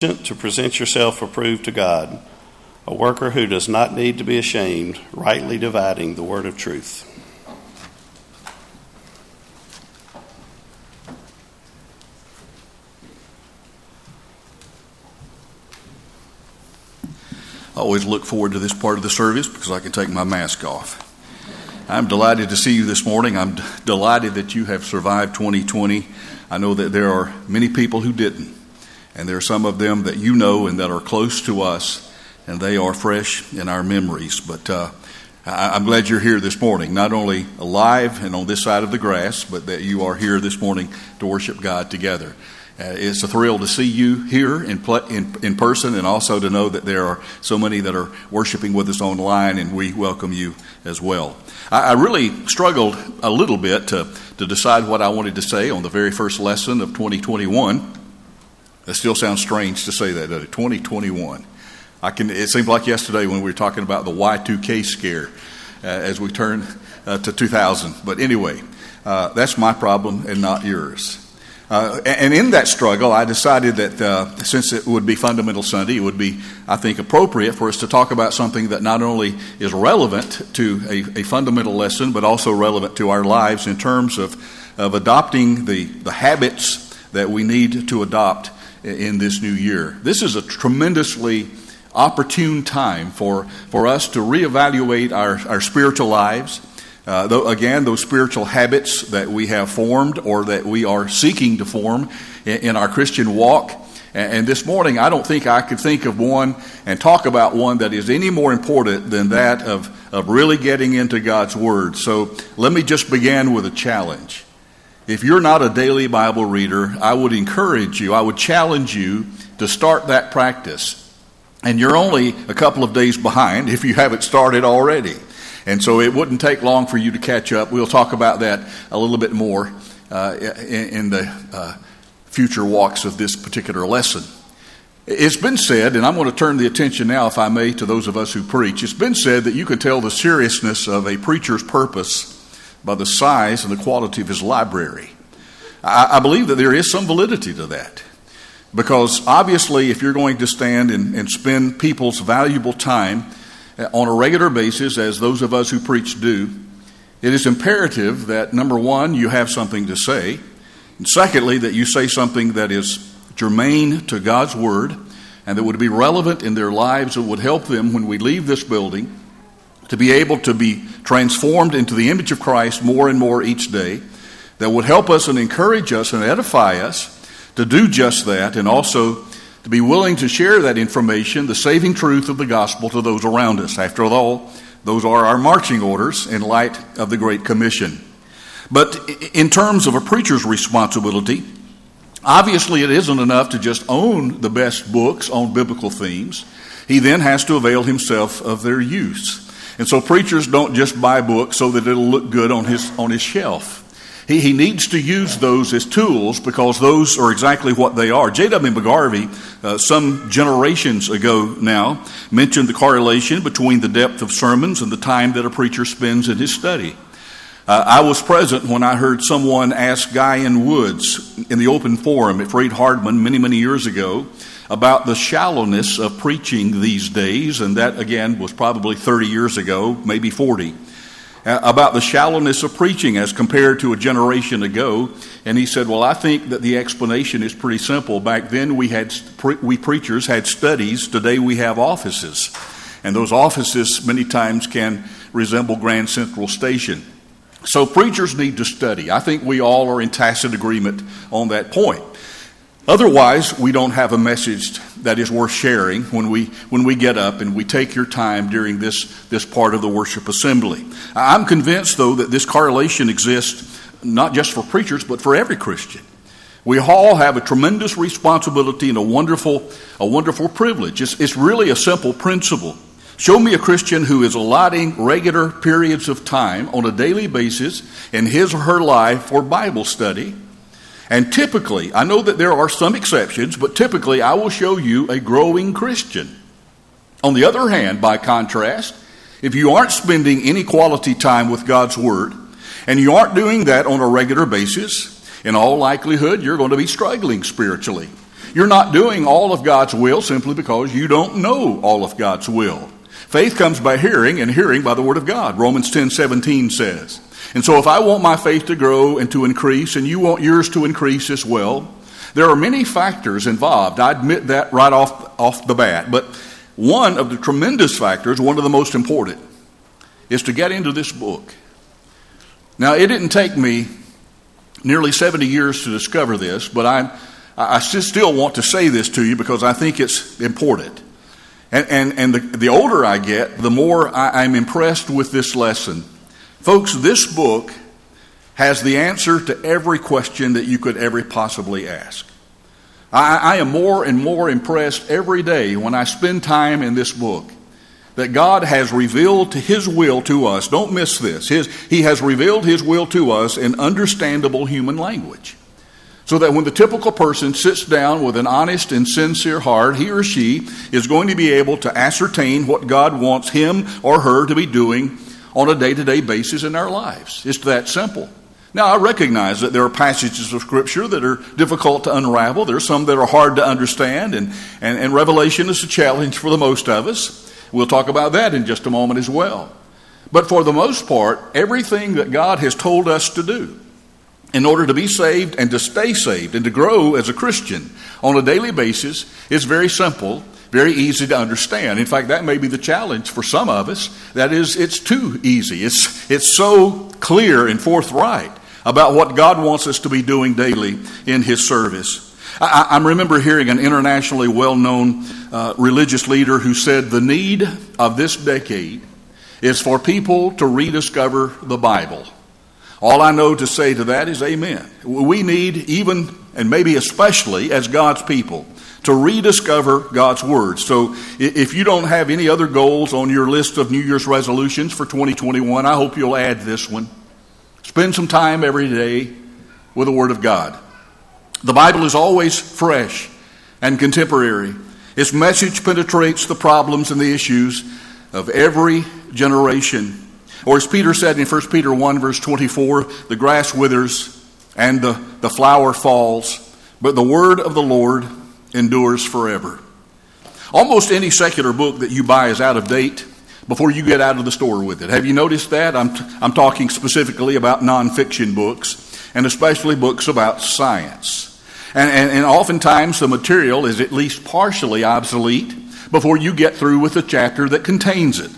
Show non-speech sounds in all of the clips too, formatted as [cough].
to present yourself approved to God, a worker who does not need to be ashamed, rightly dividing the word of truth. I always look forward to this part of the service because I can take my mask off. I'm delighted to see you this morning. I'm d- delighted that you have survived 2020. I know that there are many people who didn't. And there are some of them that you know and that are close to us, and they are fresh in our memories. But uh, I, am glad you're here this morning, not only alive and on this side of the grass, but that you are here this morning to worship God together. Uh, it's a thrill to see you here in, in, in person and also to know that there are so many that are worshiping with us online, and we welcome you as well. I, I really struggled a little bit to, to decide what I wanted to say on the very first lesson of 2021. That still sounds strange to say that, 2021. I can, it seemed like yesterday when we were talking about the Y2K scare uh, as we turn uh, to 2000. But anyway, uh, that's my problem and not yours. Uh, and in that struggle, I decided that uh, since it would be Fundamental Sunday, it would be, I think, appropriate for us to talk about something that not only is relevant to a, a fundamental lesson, but also relevant to our lives in terms of, of adopting the, the habits that we need to adopt in this new year. This is a tremendously opportune time for, for us to reevaluate our, our spiritual lives. Uh, though, again, those spiritual habits that we have formed or that we are seeking to form in, in our Christian walk. And, and this morning, I don't think I could think of one and talk about one that is any more important than that of, of really getting into God's Word. So let me just begin with a challenge. If you're not a daily Bible reader, I would encourage you, I would challenge you to start that practice. And you're only a couple of days behind if you haven't started already. And so it wouldn't take long for you to catch up. We'll talk about that a little bit more uh, in, in, the uh, future walks of this particular lesson. It's been said, and I'm going to turn the attention now, if I may, to those of us who preach. It's been said that you can tell the seriousness of a preacher's purpose by the size and the quality of his library. I, I believe that there is some validity to that. Because obviously, if you're going to stand and, and spend people's valuable time uh, on a regular basis, as those of us who preach do, it is imperative that, number one, you have something to say, and secondly, that you say something that is germane to God's Word and that would be relevant in their lives and would help them when we leave this building to be able to be transformed into the image of Christ more and more each day, that would help us and encourage us and edify us to do just that, and also to be willing to share that information, the saving truth of the gospel, to those around us. After all, those are our marching orders in light of the Great Commission. But in terms of a preacher's responsibility, obviously it isn't enough to just own the best books on biblical themes. He then has to avail himself of their use. And so preachers don't just buy books so that it'll look good on his, on his shelf. He, he needs to use those as tools because those are exactly what they are. J.W. McGarvey, uh, some generations ago now, mentioned the correlation between the depth of sermons and the time that a preacher spends in his study. Uh, I was present when I heard someone ask Guy N. Woods in the open forum at Freed-Hardeman many, many years ago about the shallowness of preaching these days, and that again was probably 30 years ago, maybe 40. Uh, about the shallowness of preaching as compared to a generation ago. And he said, Well, I think that the explanation is pretty simple. Back then, we, had, we preachers had studies, today, we have offices. And those offices many times can resemble Grand Central Station. So, preachers need to study. I think we all are in tacit agreement on that point. Otherwise, we don't have a message that is worth sharing when we, when we get up and we take your time during this, this part of the worship assembly. I'm convinced, though, that this correlation exists not just for preachers, but for every Christian. We all have a tremendous responsibility and a wonderful, a wonderful privilege. It's, it's really a simple principle. Show me a Christian who is allotting regular periods of time on a daily basis in his or her life for Bible study and typically, I know that there are some exceptions, but typically I will show you a growing Christian. On the other hand, by contrast, if you aren't spending any quality time with God's Word, and you aren't doing that on a regular basis, in all likelihood, you're going to be struggling spiritually. you're not doing all of God's will simply because you don't know all of God's will. Faith comes by hearing, and hearing by the Word of God, Romans 10 17 says. And so, if I want my faith to grow and to increase, and you want yours to increase as well, there are many factors involved. I admit that right off, off the bat. But one of the tremendous factors, one of the most important, is to get into this book. Now, it didn't take me nearly 70 years to discover this, but I, I still want to say this to you because I think it's important. And, and, and the, the older I get, the more I, I'm impressed with this lesson. Folks, this book has the answer to every question that you could ever possibly ask. I, I am more and more impressed every day when I spend time in this book that God has revealed His will to us. Don't miss this. His, he has revealed His will to us in understandable human language. So that when the typical person sits down with an honest and sincere heart, he or she is going to be able to ascertain what God wants him or her to be doing on a day to day basis in our lives. It's that simple. Now, I recognize that there are passages of Scripture that are difficult to unravel. There are some that are hard to understand, and, and, and Revelation is a challenge for the most of us. We'll talk about that in just a moment as well. But for the most part, everything that God has told us to do in order to be saved and to stay saved and to grow as a Christian on a daily basis is very simple, very easy to understand. In fact, that may be the challenge for some of us. That is, it's too easy. It's, it's so clear and forthright about what God wants us to be doing daily in His service. I, I remember hearing an internationally well known uh, religious leader who said the need of this decade is for people to rediscover the Bible. All I know to say to that is amen. We need, even and maybe especially as God's people, to rediscover God's Word. So if you don't have any other goals on your list of New Year's resolutions for 2021, I hope you'll add this one. Spend some time every day with the Word of God. The Bible is always fresh and contemporary. Its message penetrates the problems and the issues of every generation. Or as Peter said in 1 Peter 1, verse 24, the grass withers and the, the flower falls, but the word of the Lord endures forever. Almost any secular book that you buy is out of date before you get out of the store with it. Have you noticed that? I'm, t- I'm talking specifically about nonfiction books, and especially books about science. And, and, and oftentimes the material is at least partially obsolete before you get through with the chapter that contains it.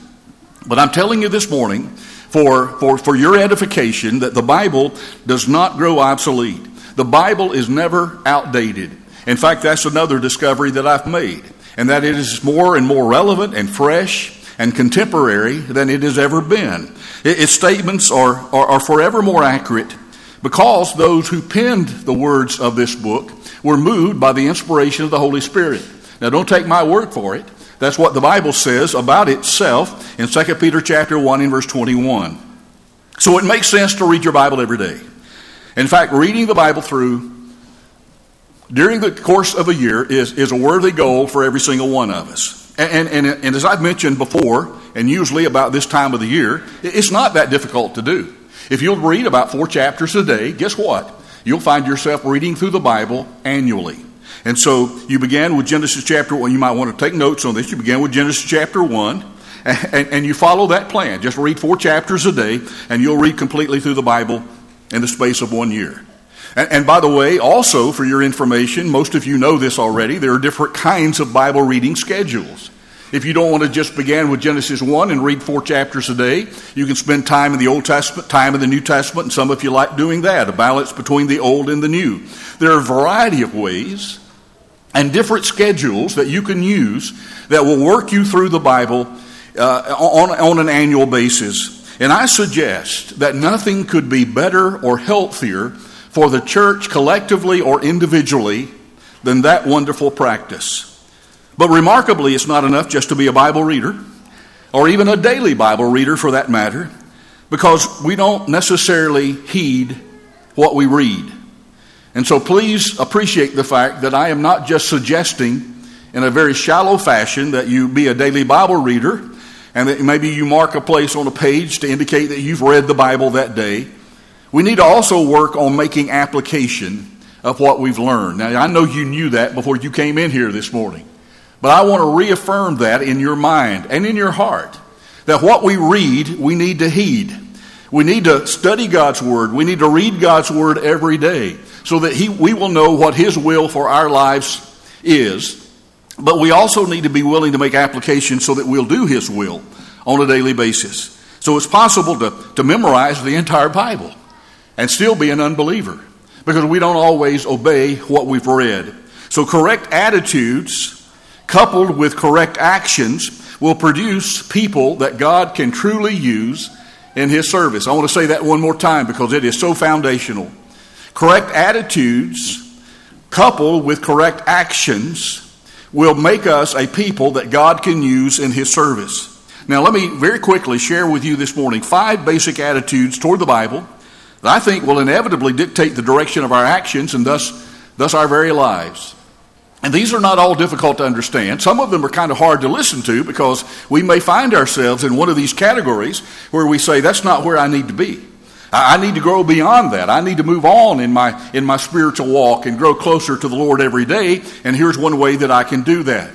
But I'm telling you this morning, for, for, for your edification, that the Bible does not grow obsolete. The Bible is never outdated. In fact, that's another discovery that I've made, and that it is more and more relevant and fresh and contemporary than it has ever been. Its statements are, are, are forever more accurate because those who penned the words of this book were moved by the inspiration of the Holy Spirit. Now, don't take my word for it. That's what the Bible says about itself in 2 Peter chapter 1 and verse 21. So it makes sense to read your Bible every day. In fact, reading the Bible through during the course of a year is, is a worthy goal for every single one of us. And, and, and as I've mentioned before, and usually about this time of the year, it's not that difficult to do. If you'll read about four chapters a day, guess what? You'll find yourself reading through the Bible annually. And so you began with Genesis chapter 1. You might want to take notes on this. You began with Genesis chapter 1, and, and, you follow that plan. Just read four chapters a day, and you'll read completely through the Bible in the space of one year. And, and by the way, also for your information, most of you know this already, there are different kinds of Bible reading schedules. If you don't want to just begin with Genesis 1 and read four chapters a day, you can spend time in the Old Testament, time in the New Testament, and some of you like doing that, a balance between the Old and the New. There are a variety of ways and different schedules that you can use that will work you through the Bible uh, on, on an annual basis. And I suggest that nothing could be better or healthier for the church collectively or individually than that wonderful practice. But remarkably, it's not enough just to be a Bible reader, or even a daily Bible reader for that matter, because we don't necessarily heed what we read. And so please appreciate the fact that I am not just suggesting in a very shallow fashion that you be a daily Bible reader and that maybe you mark a place on a page to indicate that you've read the Bible that day. We need to also work on making application of what we've learned. Now, I know you knew that before you came in here this morning, but I want to reaffirm that in your mind and in your heart that what we read, we need to heed. We need to study God's Word. We need to read God's Word every day so that he, we will know what His will for our lives is. But we also need to be willing to make application so that we'll do His will on a daily basis. So it's possible to, to memorize the entire Bible and still be an unbeliever because we don't always obey what we've read. So correct attitudes coupled with correct actions will produce people that God can truly use in His service. I want to say that one more time because it is so foundational. Correct attitudes coupled with correct actions will make us a people that God can use in His service. Now, let me very quickly share with you this morning five basic attitudes toward the Bible that I think will inevitably dictate the direction of our actions and thus, thus our very lives. And these are not all difficult to understand. Some of them are kind of hard to listen to because we may find ourselves in one of these categories where we say, that's not where I need to be. I need to grow beyond that. I need to move on in my, in my spiritual walk and grow closer to the Lord every day. And here's one way that I can do that.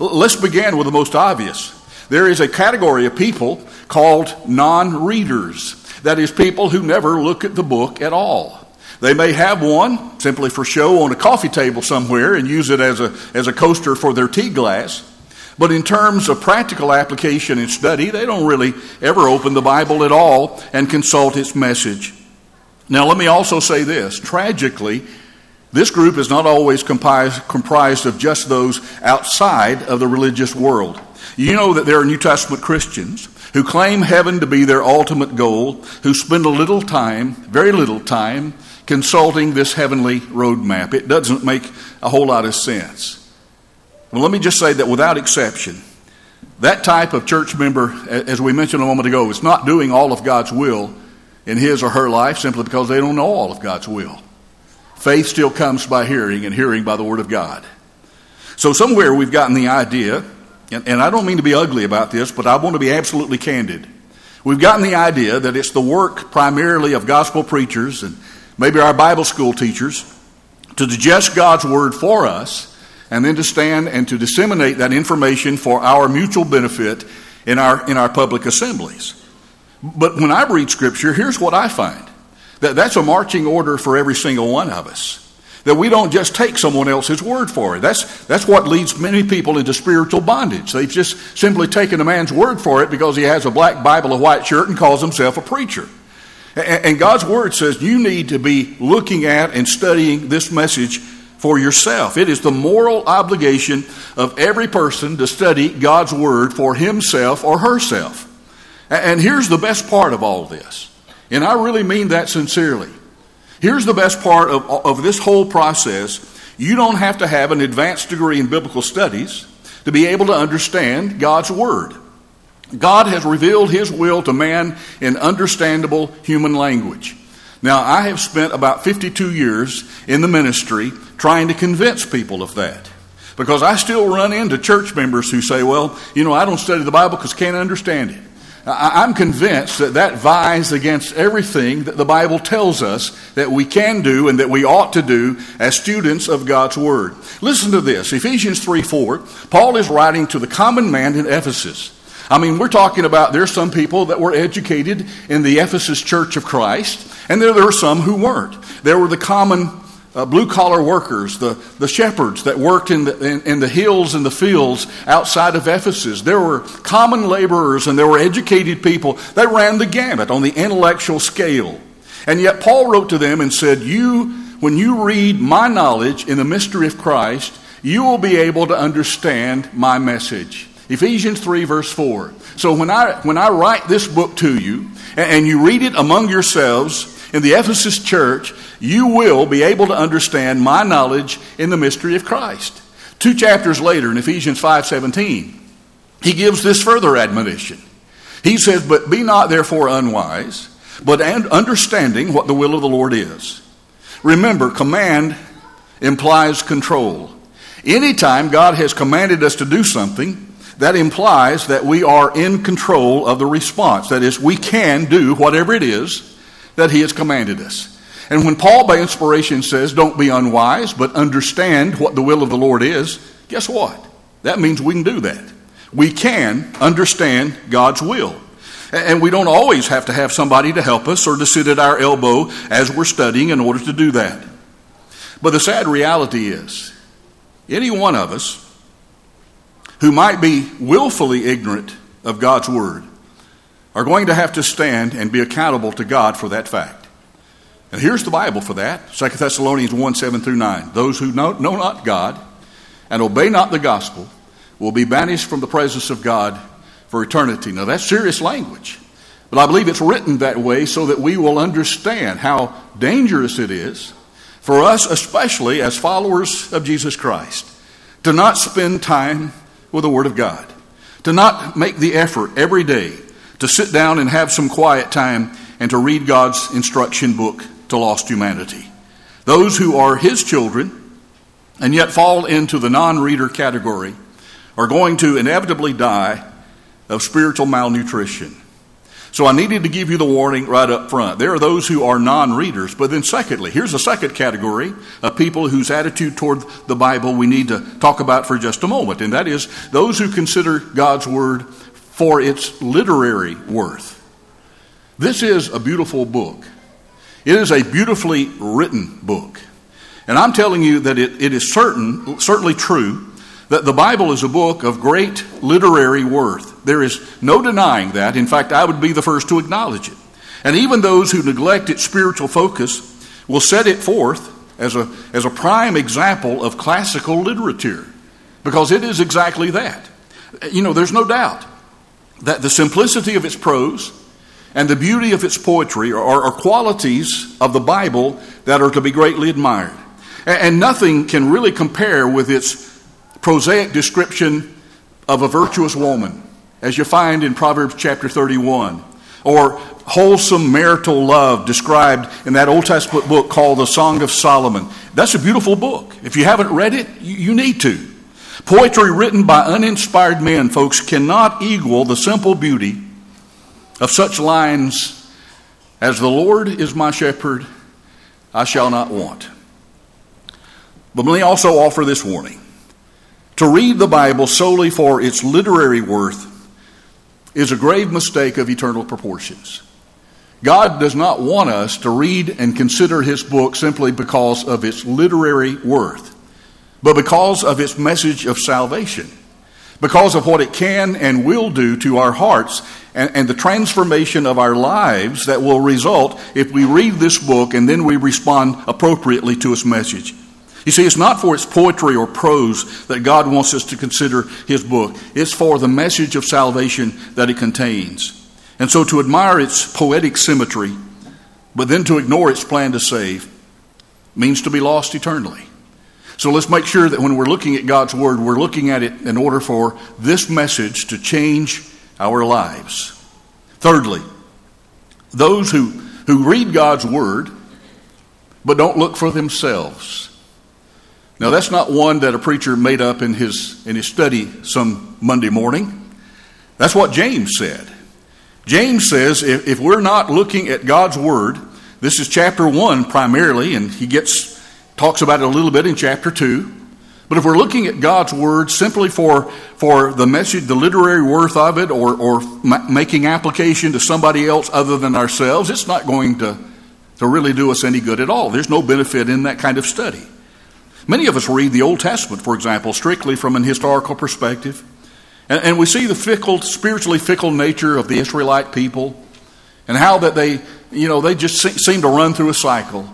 Let's begin with the most obvious. There is a category of people called non readers. That is, people who never look at the book at all. They may have one simply for show on a coffee table somewhere and use it as a, as a coaster for their tea glass. But in terms of practical application and study, they don't really ever open the Bible at all and consult its message. Now, let me also say this tragically, this group is not always comprised, comprised of just those outside of the religious world. You know that there are New Testament Christians who claim heaven to be their ultimate goal, who spend a little time, very little time, consulting this heavenly roadmap. It doesn't make a whole lot of sense. Well, let me just say that without exception, that type of church member, as we mentioned a moment ago, is not doing all of God's will in his or her life simply because they don't know all of God's will. Faith still comes by hearing, and hearing by the Word of God. So, somewhere we've gotten the idea, and, and I don't mean to be ugly about this, but I want to be absolutely candid. We've gotten the idea that it's the work primarily of gospel preachers and maybe our Bible school teachers to digest God's Word for us and then to stand and to disseminate that information for our mutual benefit in our, in our public assemblies. But when I read Scripture, here's what I find that that's a marching order for every single one of us. That we don't just take someone else's word for it. That's, that's what leads many people into spiritual bondage. They've just simply taken a man's word for it because he has a black Bible, a white shirt, and calls himself a preacher. And God's Word says you need to be looking at and studying this message for yourself. It is the moral obligation of every person to study God's Word for himself or herself. And here's the best part of all this, and I really mean that sincerely. Here's the best part of, of this whole process. You don't have to have an advanced degree in biblical studies to be able to understand God's Word. God has revealed His will to man in understandable human language. Now, I have spent about 52 years in the ministry trying to convince people of that. Because I still run into church members who say, well, you know, I don't study the Bible because I can't understand it. I'm convinced that that vies against everything that the Bible tells us that we can do and that we ought to do as students of God's Word. Listen to this Ephesians 3 4. Paul is writing to the common man in Ephesus. I mean, we're talking about there's some people that were educated in the Ephesus Church of Christ, and there, there were some who weren't. There were the common uh, blue collar workers, the, the shepherds that worked in the, in, in the hills and the fields outside of Ephesus. There were common laborers and there were educated people that ran the gamut on the intellectual scale. And yet Paul wrote to them and said, You, when you read my knowledge in the mystery of Christ, you will be able to understand my message. Ephesians 3, verse 4. So when I, when I write this book to you and, and you read it among yourselves in the Ephesus church, you will be able to understand my knowledge in the mystery of Christ. Two chapters later in Ephesians 5:17, he gives this further admonition. He says, "But be not therefore unwise, but understanding what the will of the Lord is." Remember, command implies control. Anytime God has commanded us to do something, that implies that we are in control of the response. That is, we can do whatever it is that He has commanded us. And when Paul, by inspiration, says, Don't be unwise, but understand what the will of the Lord is, guess what? That means we can do that. We can understand God's will. And we don't always have to have somebody to help us or to sit at our elbow as we're studying in order to do that. But the sad reality is, any one of us who might be willfully ignorant of God's Word are going to have to stand and be accountable to God for that fact. And here's the Bible for that 2 Thessalonians 1 7 through 9. Those who know, know not God and obey not the gospel will be banished from the presence of God for eternity. Now, that's serious language. But I believe it's written that way so that we will understand how dangerous it is for us, especially as followers of Jesus Christ, to not spend time with the Word of God, to not make the effort every day to sit down and have some quiet time and to read God's instruction book to lost humanity. Those who are His children and yet fall into the non reader category are going to inevitably die of spiritual malnutrition. So I needed to give you the warning right up front. There are those who are non readers, but then, secondly, here's a second category of people whose attitude toward the Bible we need to talk about for just a moment, and that is those who consider God's Word for its literary worth. This is a beautiful book. It is a beautifully written book. And I'm telling you that it, it is certain, certainly true that the Bible is a book of great literary worth. There is no denying that. In fact, I would be the first to acknowledge it. And even those who neglect its spiritual focus will set it forth as a, as a prime example of classical literature because it is exactly that. You know, there's no doubt that the simplicity of its prose and the beauty of its poetry are, are qualities of the Bible that are to be greatly admired. And, and nothing can really compare with its prosaic description of a virtuous woman, as you find in Proverbs chapter 31, or wholesome marital love described in that Old Testament book called the Song of Solomon. That's a beautiful book. If you haven't read it, you need to. Poetry written by uninspired men, folks, cannot equal the simple beauty of such lines as The Lord is my shepherd, I shall not want. But let me also offer this warning. To read the Bible solely for its literary worth is a grave mistake of eternal proportions. God does not want us to read and consider His book simply because of its literary worth, but because of its message of salvation, because of what it can and will do to our hearts and, and the transformation of our lives that will result if we read this book and then we respond appropriately to its message. You see, it's not for its poetry or prose that God wants us to consider His book, it's for the message of salvation that it contains. And so to admire its poetic symmetry, but then to ignore its plan to save, means to be lost eternally. So let's make sure that when we're looking at God's Word, we're looking at it in order for this message to change our lives. Thirdly, those who, who read God's Word but don't look for themselves now, that's not one that a preacher made up in his, in his study some Monday morning. That's what James said. James says if, if we're not looking at God's Word, this is chapter 1 primarily, and he gets talks about it a little bit in chapter 2. But if we're looking at God's Word simply for, for the message, the literary worth of it, or, or ma- making application to somebody else other than ourselves, it's not going to, to really do us any good at all. There's no benefit in that kind of study. Many of us read the Old Testament, for example, strictly from an historical perspective. And, and, we see the fickle, spiritually fickle nature of the Israelite people and how that they, you know, they just seem to run through a cycle.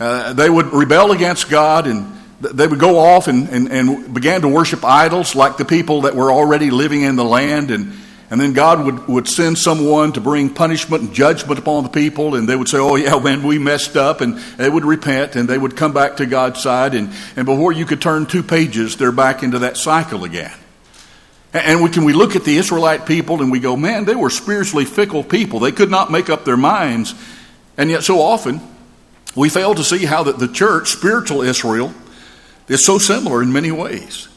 Uh, they would rebel against God and they would go off and, and, and began to worship idols like the people that were already living in the land and and then God would, would send someone to bring punishment and judgment upon the people, and they would say, Oh, yeah, man, we messed up. And they would repent, and they would come back to God's side. And, and before you could turn two pages, they're back into that cycle again. And we can we look at the Israelite people and we go, man, they were spiritually fickle people. They could not make up their minds. And yet, so often, we fail to see how that the church, spiritual Israel, is so similar in many ways.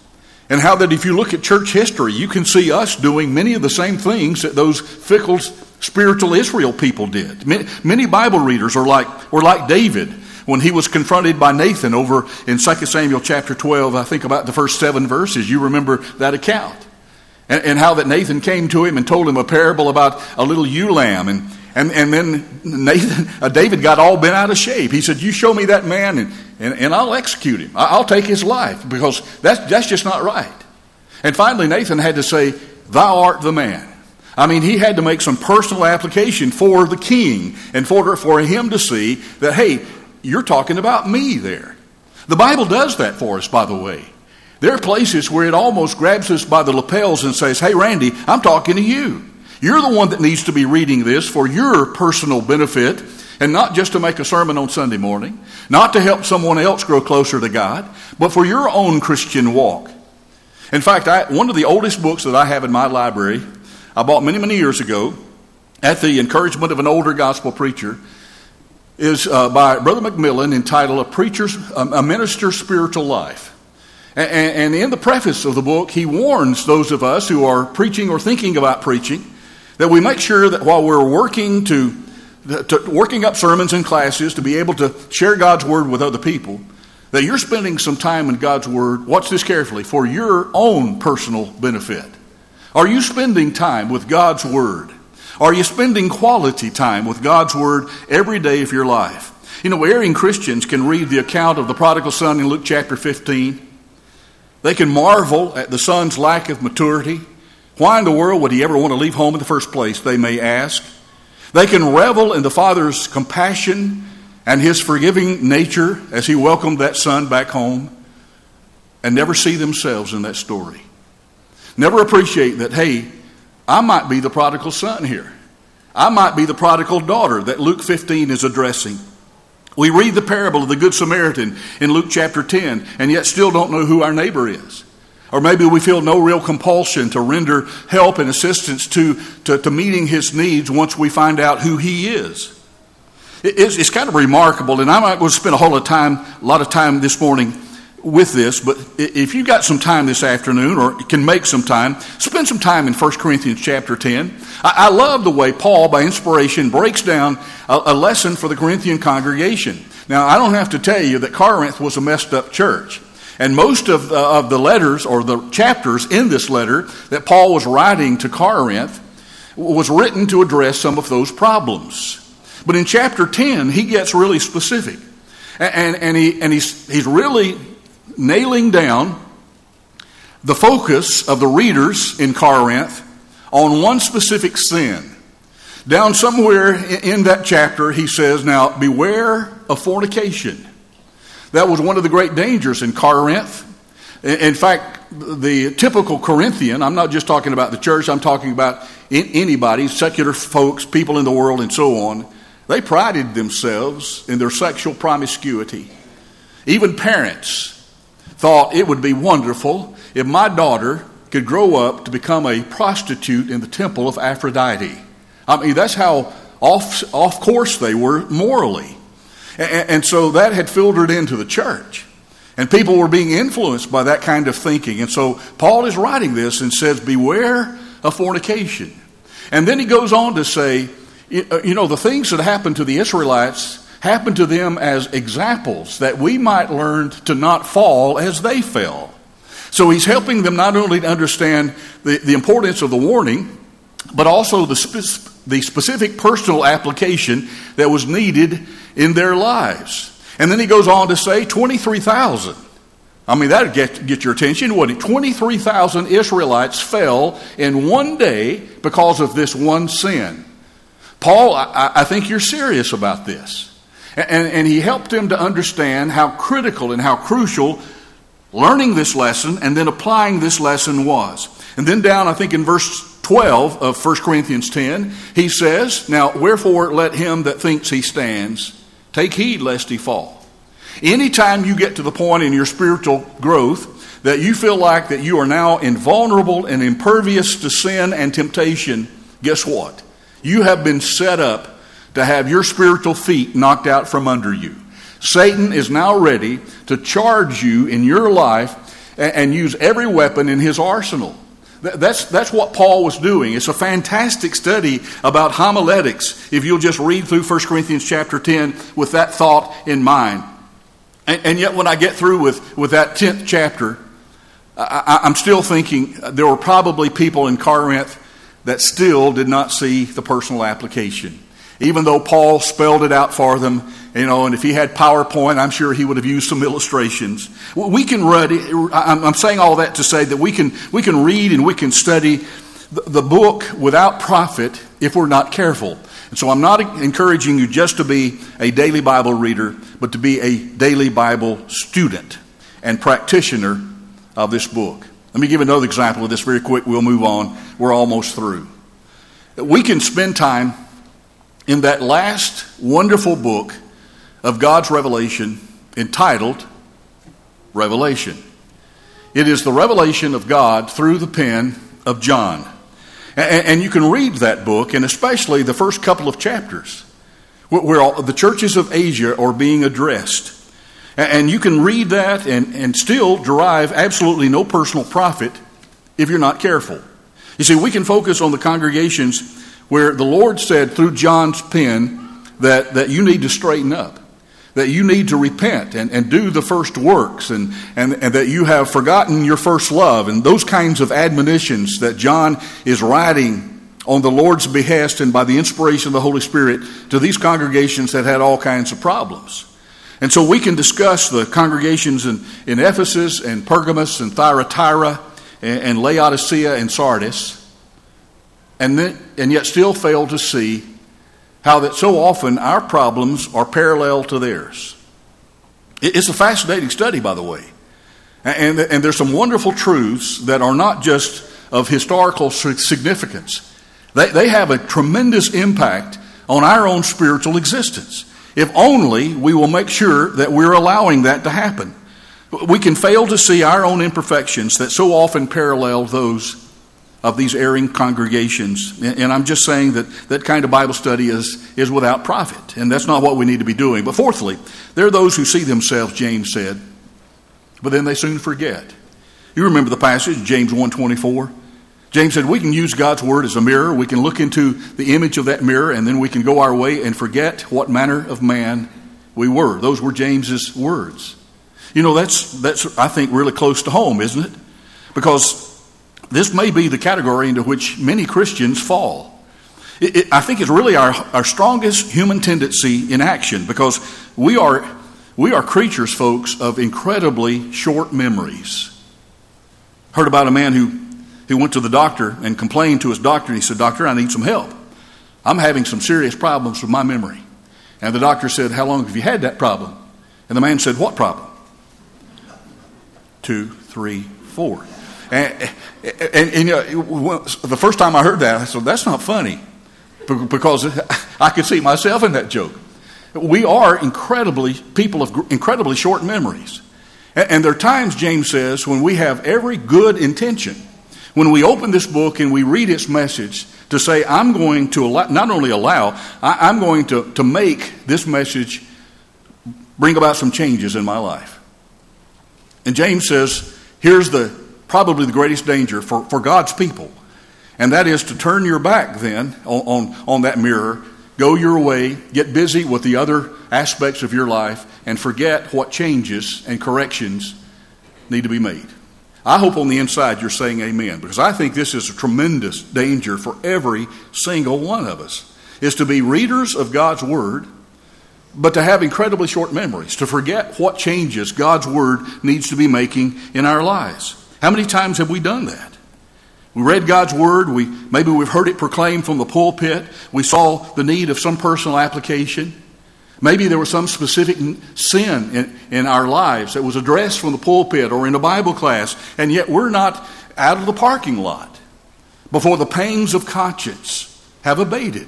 And how that if you look at church history, you can see us doing many of the same things that those fickle spiritual Israel people did. Many Bible readers are like, were like David when he was confronted by Nathan over in 2 Samuel chapter 12, I think about the first seven verses. You remember that account. And, and how that Nathan came to him and told him a parable about a little ewe lamb. And, and, and then Nathan, [laughs] uh, David got all bent out of shape. He said, You show me that man, and, and, and I'll execute him. I'll take his life because that's, that's just not right. And finally, Nathan had to say, Thou art the man. I mean, he had to make some personal application for the king and for, for him to see that, hey, you're talking about me there. The Bible does that for us, by the way. There are places where it almost grabs us by the lapels and says, Hey, Randy, I'm talking to you. You're the one that needs to be reading this for your personal benefit and not just to make a sermon on Sunday morning, not to help someone else grow closer to God, but for your own Christian walk. In fact, I, one of the oldest books that I have in my library, I bought many, many years ago at the encouragement of an older gospel preacher is uh, by Brother McMillan entitled A Preacher's, a Minister's Spiritual Life. And, in the preface of the book, he warns those of us who are preaching or thinking about preaching that we make sure that while we're working to, to working up sermons and classes to be able to share God's word with other people, that you're spending some time in God's word, watch this carefully, for your own personal benefit. Are you spending time with God's word? Are you spending quality time with God's Word every day of your life? You know, erring Christians can read the account of the prodigal son in Luke chapter 15. They can marvel at the son's lack of maturity. Why in the world would he ever want to leave home in the first place, they may ask. They can revel in the father's compassion and his forgiving nature as he welcomed that son back home and never see themselves in that story. Never appreciate that, hey, I might be the prodigal son here. I might be the prodigal daughter that Luke 15 is addressing. We read the parable of the Good Samaritan in Luke chapter 10 and yet still don't know who our neighbor is. Or maybe we feel no real compulsion to render help and assistance to, to, to meeting his needs once we find out who he is. It's, it's kind of remarkable, and I'm not going to spend a whole lot of time, a lot of time this morning with this, but if you've got some time this afternoon or can make some time, spend some time in 1 Corinthians chapter 10. I, love the way Paul, by inspiration, breaks down a, a lesson for the Corinthian congregation. Now, I don't have to tell you that Corinth was a messed up church. And most of, uh, of the letters or the chapters in this letter that Paul was writing to Corinth was written to address some of those problems. But in chapter 10, he gets really specific. And, and, and, he, and he's, he's really nailing down the focus of the readers in Corinth on one specific sin. Down somewhere in that chapter, he says, Now beware of fornication. That was one of the great dangers in Corinth. In fact, the typical Corinthian, I'm not just talking about the church, I'm talking about anybody, secular folks, people in the world, and so on. They prided themselves in their sexual promiscuity. Even parents thought it would be wonderful if my daughter could grow up to become a prostitute in the temple of Aphrodite. I mean, that's how off, off course they were morally. And, and so that had filtered into the church. And people were being influenced by that kind of thinking. And so Paul is writing this and says, Beware of fornication. And then he goes on to say, You uh, know, the things that happened to the Israelites happened to them as examples that we might learn to not fall as they fell. So he's helping them not only to understand the, the importance of the warning, but also the, spe- the specific personal application that was needed in their lives. And then he goes on to say 23,000. I mean, that would get, get your attention, wouldn't it? 23,000 Israelites fell in one day because of this one sin. Paul, I, I think you're serious about this. And, and he helped them to understand how critical and how crucial learning this lesson and then applying this lesson was. And then down, I think in verse 12 of 1 Corinthians 10, he says, Now, wherefore let him that thinks he stands take heed lest he fall. Anytime you get to the point in your spiritual growth that you feel like that you are now invulnerable and impervious to sin and temptation, guess what? You have been set up to have your spiritual feet knocked out from under you. Satan is now ready to charge you in your life and use every weapon in his arsenal. That's, that's what Paul was doing. It's a fantastic study about homiletics if you'll just read through 1 Corinthians chapter 10 with that thought in mind. And, and yet, when I get through with, with that 10th chapter, I, I'm still thinking uh, there were probably people in Corinth that still did not see the personal application. Even though Paul spelled it out for them, you know, and if he had PowerPoint, I'm sure he would have used some illustrations. We can read, I'm saying all that to say that we can, we can read and we can study the book without profit if we're not careful. And so I'm not encouraging you just to be a daily Bible reader, but to be a daily Bible student and practitioner of this book. Let me give another example of this very quick. We'll move on. We're almost through. We can spend time in that last wonderful book of God's revelation entitled Revelation. It is the revelation of God through the pen of John. And, you can read that book, and especially the first couple of chapters, where the churches of Asia are being addressed. And you can read that and, and still derive absolutely no personal profit if you're not careful. You see, we can focus on the congregations where the Lord said through John's pen that, that you need to straighten up, that you need to repent and, and do the first works, and, and, and that you have forgotten your first love, and those kinds of admonitions that John is writing on the Lord's behest and by the inspiration of the Holy Spirit to these congregations that had all kinds of problems. And so we can discuss the congregations in, in Ephesus and Pergamos and Thyatira and, and Laodicea and Sardis, and, then, and yet still fail to see how that so often our problems are parallel to theirs. It's a fascinating study, by the way. And, and there's some wonderful truths that are not just of historical significance, they, they have a tremendous impact on our own spiritual existence. If only we will make sure that we're allowing that to happen. We can fail to see our own imperfections that so often parallel those of these erring congregations. And I'm just saying that that kind of Bible study is, is without profit, and that's not what we need to be doing. But fourthly, there are those who see themselves, James said, but then they soon forget. You remember the passage, James 124? James said, We can use God's word as a mirror. We can look into the image of that mirror, and then we can go our way and forget what manner of man we were. Those were James's words. You know, that's, that's I think, really close to home, isn't it? Because this may be the category into which many Christians fall. It, it, I think it's really our, our strongest human tendency in action because we are, we are creatures, folks, of incredibly short memories. Heard about a man who he went to the doctor and complained to his doctor, and he said, Doctor, I need some help. I'm having some serious problems with my memory. And the doctor said, How long have you had that problem? And the man said, What problem? Two, three, four. And, and, and you know, the first time I heard that, I said, That's not funny. Because [laughs] I could see myself in that joke. We are incredibly, people of incredibly short memories. And there are times, James says, when we have every good intention when we open this book and we read its message, to say, I'm going to allow, not only allow, I, am going to, to make this message bring about some changes in my life. And James says, here's the probably the greatest danger for, for God's people. And that is to turn your back then on, on, on that mirror, go your way, get busy with the other aspects of your life, and forget what changes and corrections need to be made. I hope on the inside you're saying amen because I think this is a tremendous danger for every single one of us is to be readers of God's word but to have incredibly short memories, to forget what changes God's word needs to be making in our lives. How many times have we done that? We read God's word, we maybe we've heard it proclaimed from the pulpit, we saw the need of some personal application, Maybe there was some specific sin in, in our lives that was addressed from the pulpit or in a Bible class, and yet we're not out of the parking lot before the pangs of conscience have abated.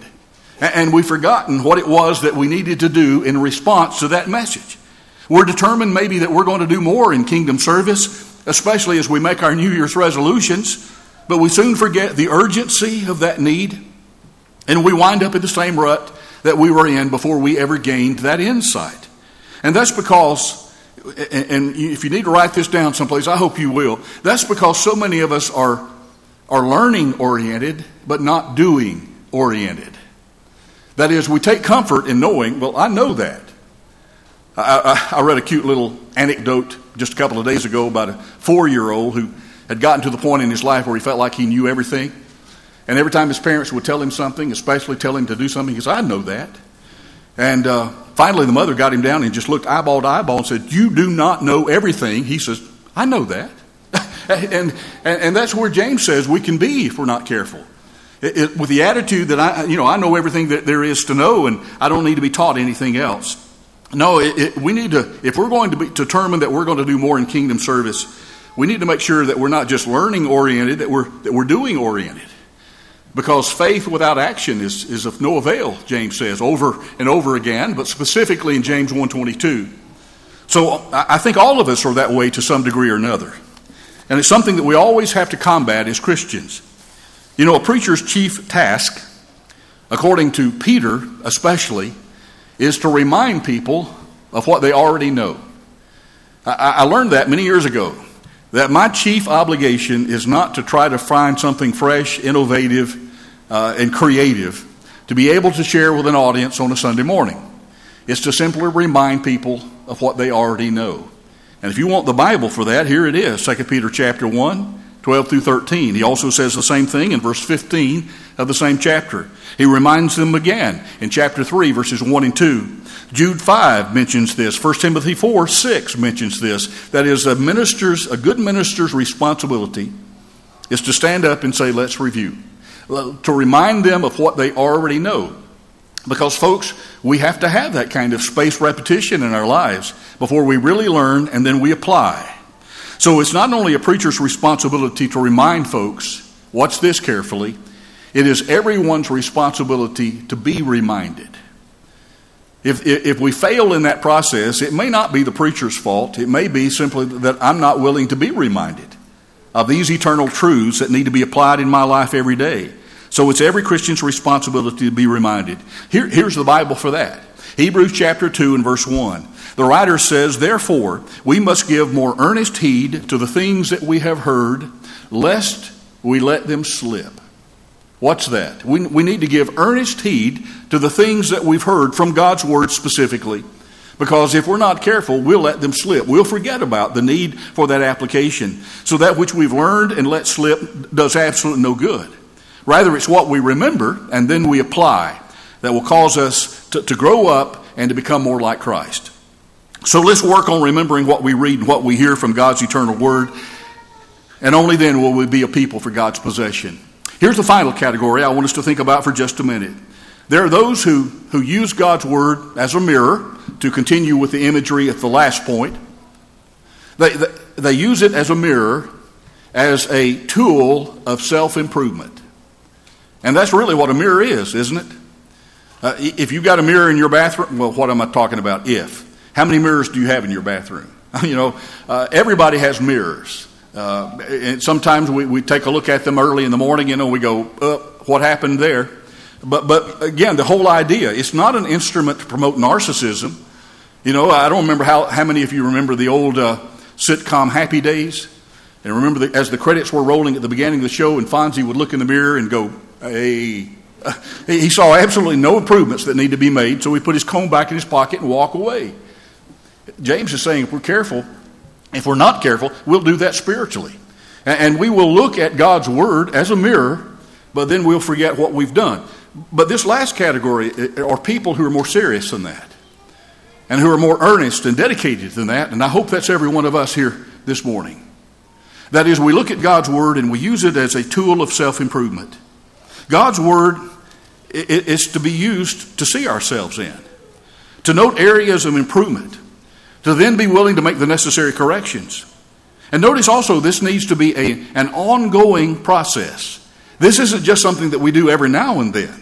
And we've forgotten what it was that we needed to do in response to that message. We're determined maybe that we're going to do more in kingdom service, especially as we make our New Year's resolutions, but we soon forget the urgency of that need, and we wind up in the same rut that we were in before we ever gained that insight. And that's because, and if you need to write this down someplace, I hope you will, that's because so many of us are are learning oriented, but not doing oriented. That is, we take comfort in knowing, well, I know that. I, I, read a cute little anecdote just a couple of days ago about a four year old who had gotten to the point in his life where he felt like he knew everything. And every time his parents would tell him something, especially tell him to do something, he said, I know that. And uh, finally, the mother got him down and just looked eyeball to eyeball and said, You do not know everything. He says, I know that. [laughs] and, and, and that's where James says we can be if we're not careful. It, it, with the attitude that I, you know, I know everything that there is to know and I don't need to be taught anything else. No, it, we need to, if we're going to be determined that we're going to do more in kingdom service, we need to make sure that we're not just learning oriented, that we're, that we're doing oriented. Because faith without action is, is of no avail, James says, over and over again, but specifically in James 1.22. So I think all of us are that way to some degree or another. And it's something that we always have to combat as Christians. You know, a preacher's chief task, according to Peter especially, is to remind people of what they already know. I, I learned that many years ago that my chief obligation is not to try to find something fresh, innovative, uh, and creative to be able to share with an audience on a Sunday morning. It's to simply remind people of what they already know. And if you want the Bible for that, here it is 2 Peter chapter 1, 12 through 13. He also says the same thing in verse 15 of the same chapter. He reminds them again in chapter 3, verses 1 and 2. Jude 5 mentions this. 1 Timothy 4, 6 mentions this. That is, a minister's, a good minister's responsibility is to stand up and say, let's review. To remind them of what they already know. Because, folks, we have to have that kind of space repetition in our lives before we really learn and then we apply. So it's not only a preacher's responsibility to remind folks, watch this carefully, it is everyone's responsibility to be reminded. If, if we fail in that process, it may not be the preacher's fault. It may be simply that I'm not willing to be reminded of these eternal truths that need to be applied in my life every day. So it's every Christian's responsibility to be reminded. Here, here's the Bible for that Hebrews chapter 2 and verse 1. The writer says, Therefore, we must give more earnest heed to the things that we have heard, lest we let them slip. What's that? We, we need to give earnest heed to the things that we've heard from God's Word specifically. Because if we're not careful, we'll let them slip. We'll forget about the need for that application. So that which we've learned and let slip does absolutely no good. Rather, it's what we remember and then we apply that will cause us to, to grow up and to become more like Christ. So let's work on remembering what we read and what we hear from God's eternal word, and only then will we be a people for God's possession. Here's the final category I want us to think about for just a minute. There are those who, who use God's word as a mirror to continue with the imagery at the last point. They, they, they use it as a mirror, as a tool of self improvement. And that's really what a mirror is, isn't it? Uh, if you've got a mirror in your bathroom, well, what am I talking about? If. How many mirrors do you have in your bathroom? [laughs] you know, uh, everybody has mirrors. Uh, and sometimes we, we take a look at them early in the morning, you know, we go, uh, what happened there? But, but again, the whole idea, it's not an instrument to promote narcissism. You know, I don't remember how, how many of you remember the old uh, sitcom Happy Days? And remember, the, as the credits were rolling at the beginning of the show, and Fonzie would look in the mirror and go, hey. [laughs] he saw absolutely no improvements that need to be made, so he put his comb back in his pocket and walk away. James is saying if we're careful, if we're not careful, we'll do that spiritually. And we will look at God's Word as a mirror, but then we'll forget what we've done. But this last category eh, are people who are more serious than that and who are more earnest and dedicated than that. And I hope that's every one of us here this morning. That is, we look at God's Word and we use it as a tool of self improvement. God's Word is to be used to see ourselves in, to note areas of improvement to then be willing to make the necessary corrections. And notice also, this needs to be a, an ongoing process. This isn't just something that we do every now and then.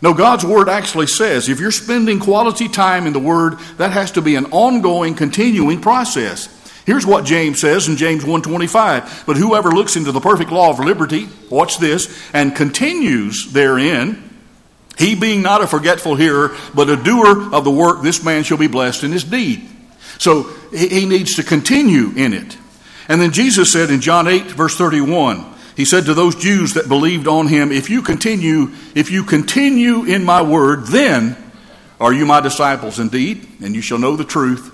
No, God's Word actually says if you're spending quality time in the Word, that has to be an ongoing, continuing process. Here's what James says in James 1:25. But whoever looks into the perfect law of liberty, watch this, and continues therein, he being not a forgetful hearer, but a doer of the work, this man shall be blessed in his deed. So he needs to continue in it. And then Jesus said in John 8, verse 31, He said to those Jews that believed on him, If you continue, if you continue in my word, then are you my disciples indeed, and you shall know the truth,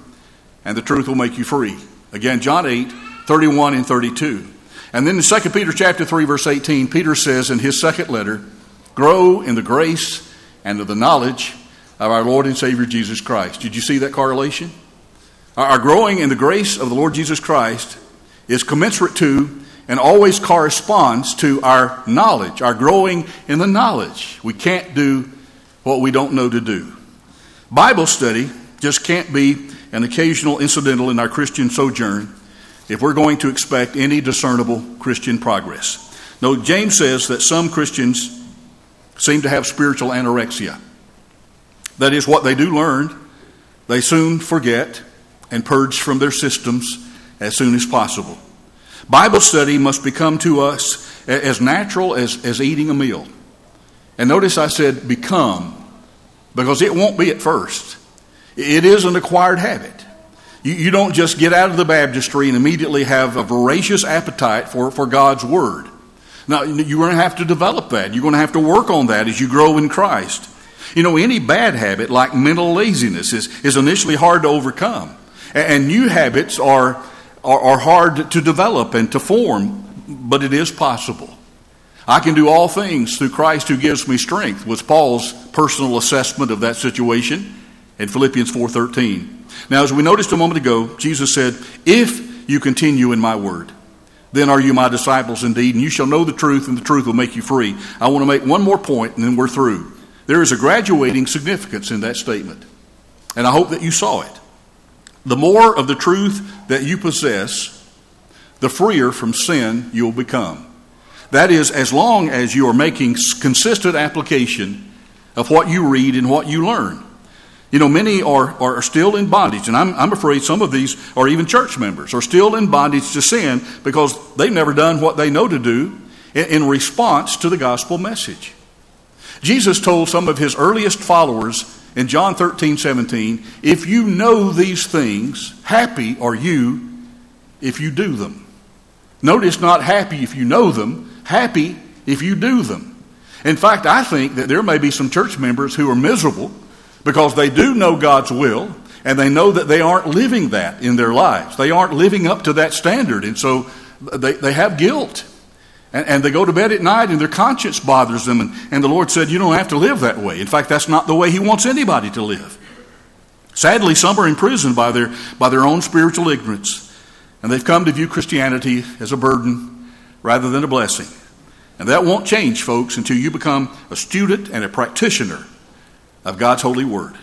and the truth will make you free. Again, John 8, 31 and 32. And then in 2 Peter chapter 3, verse 18, Peter says in his second letter, Grow in the grace and of the knowledge of our Lord and Savior Jesus Christ. Did you see that correlation? Our growing in the grace of the Lord Jesus Christ is commensurate to and always corresponds to our knowledge, our growing in the knowledge. We can't do what we don't know to do. Bible study just can't be an occasional incidental in our Christian sojourn if we're going to expect any discernible Christian progress. No, James says that some Christians seem to have spiritual anorexia. That is, what they do learn, they soon forget and purge from their systems as soon as possible. Bible study must become to us as natural as, as eating a meal. And notice I said become, because it won't be at first. It is an acquired habit. You, you don't just get out of the baptistry and immediately have a voracious appetite for, for God's Word. Now, you're going to have to develop that. You're going to have to work on that as you grow in Christ. You know, any bad habit, like mental laziness, is, is initially hard to overcome. And, new habits are, are, are hard to develop and to form, but it is possible. I can do all things through Christ who gives me strength, was Paul's personal assessment of that situation in Philippians 4:13. Now, as we noticed a moment ago, Jesus said, If you continue in my word, then are you my disciples indeed, and you shall know the truth, and the truth will make you free. I want to make one more point, and then we're through. There is a graduating significance in that statement, and I hope that you saw it. The more of the truth that you possess, the freer from sin you'll become. That is, as long as you are making consistent application of what you read and what you learn. You know, many are, are still in bondage, and I'm, I'm afraid some of these are even church members, are still in bondage to sin because they've never done what they know to do in, in response to the gospel message. Jesus told some of his earliest followers in John 13, 17, if you know these things, happy are you if you do them. Notice not happy if you know them, happy if you do them. In fact, I think that there may be some church members who are miserable because they do know God's will and they know that they aren't living that in their lives. They aren't living up to that standard. And so they, they have guilt. And, and they go to bed at night and their conscience bothers them. And, and the Lord said, You don't have to live that way. In fact, that's not the way He wants anybody to live. Sadly, some are imprisoned by their, by their own spiritual ignorance. And they've come to view Christianity as a burden rather than a blessing. And that won't change, folks, until you become a student and a practitioner of God's holy word.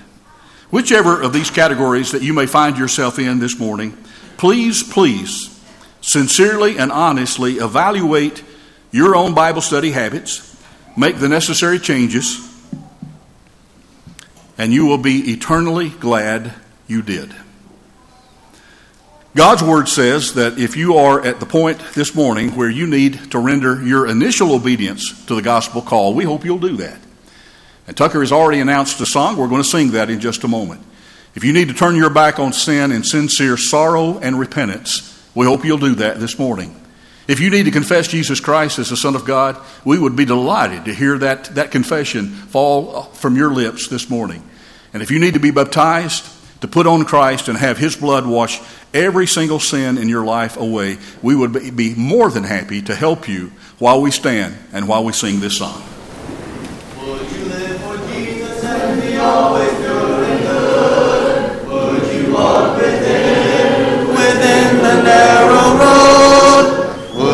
Whichever of these categories that you may find yourself in this morning, please, please, sincerely and honestly evaluate your own Bible study habits, make the necessary changes, and you will be eternally glad you did. God's Word says that if you are at the point this morning where you need to render your initial obedience to the gospel call, we hope you'll do that. And Tucker has already announced a song. We're going to sing that in just a moment. If you need to turn your back on sin in sincere sorrow and repentance, we hope you'll do that this morning. If you need to confess Jesus Christ as the Son of God, we would be delighted to hear that, that confession fall from your lips this morning. And if you need to be baptized, to put on Christ and have His blood wash every single sin in your life away, we would be more than happy to help you while we stand and while we sing this song.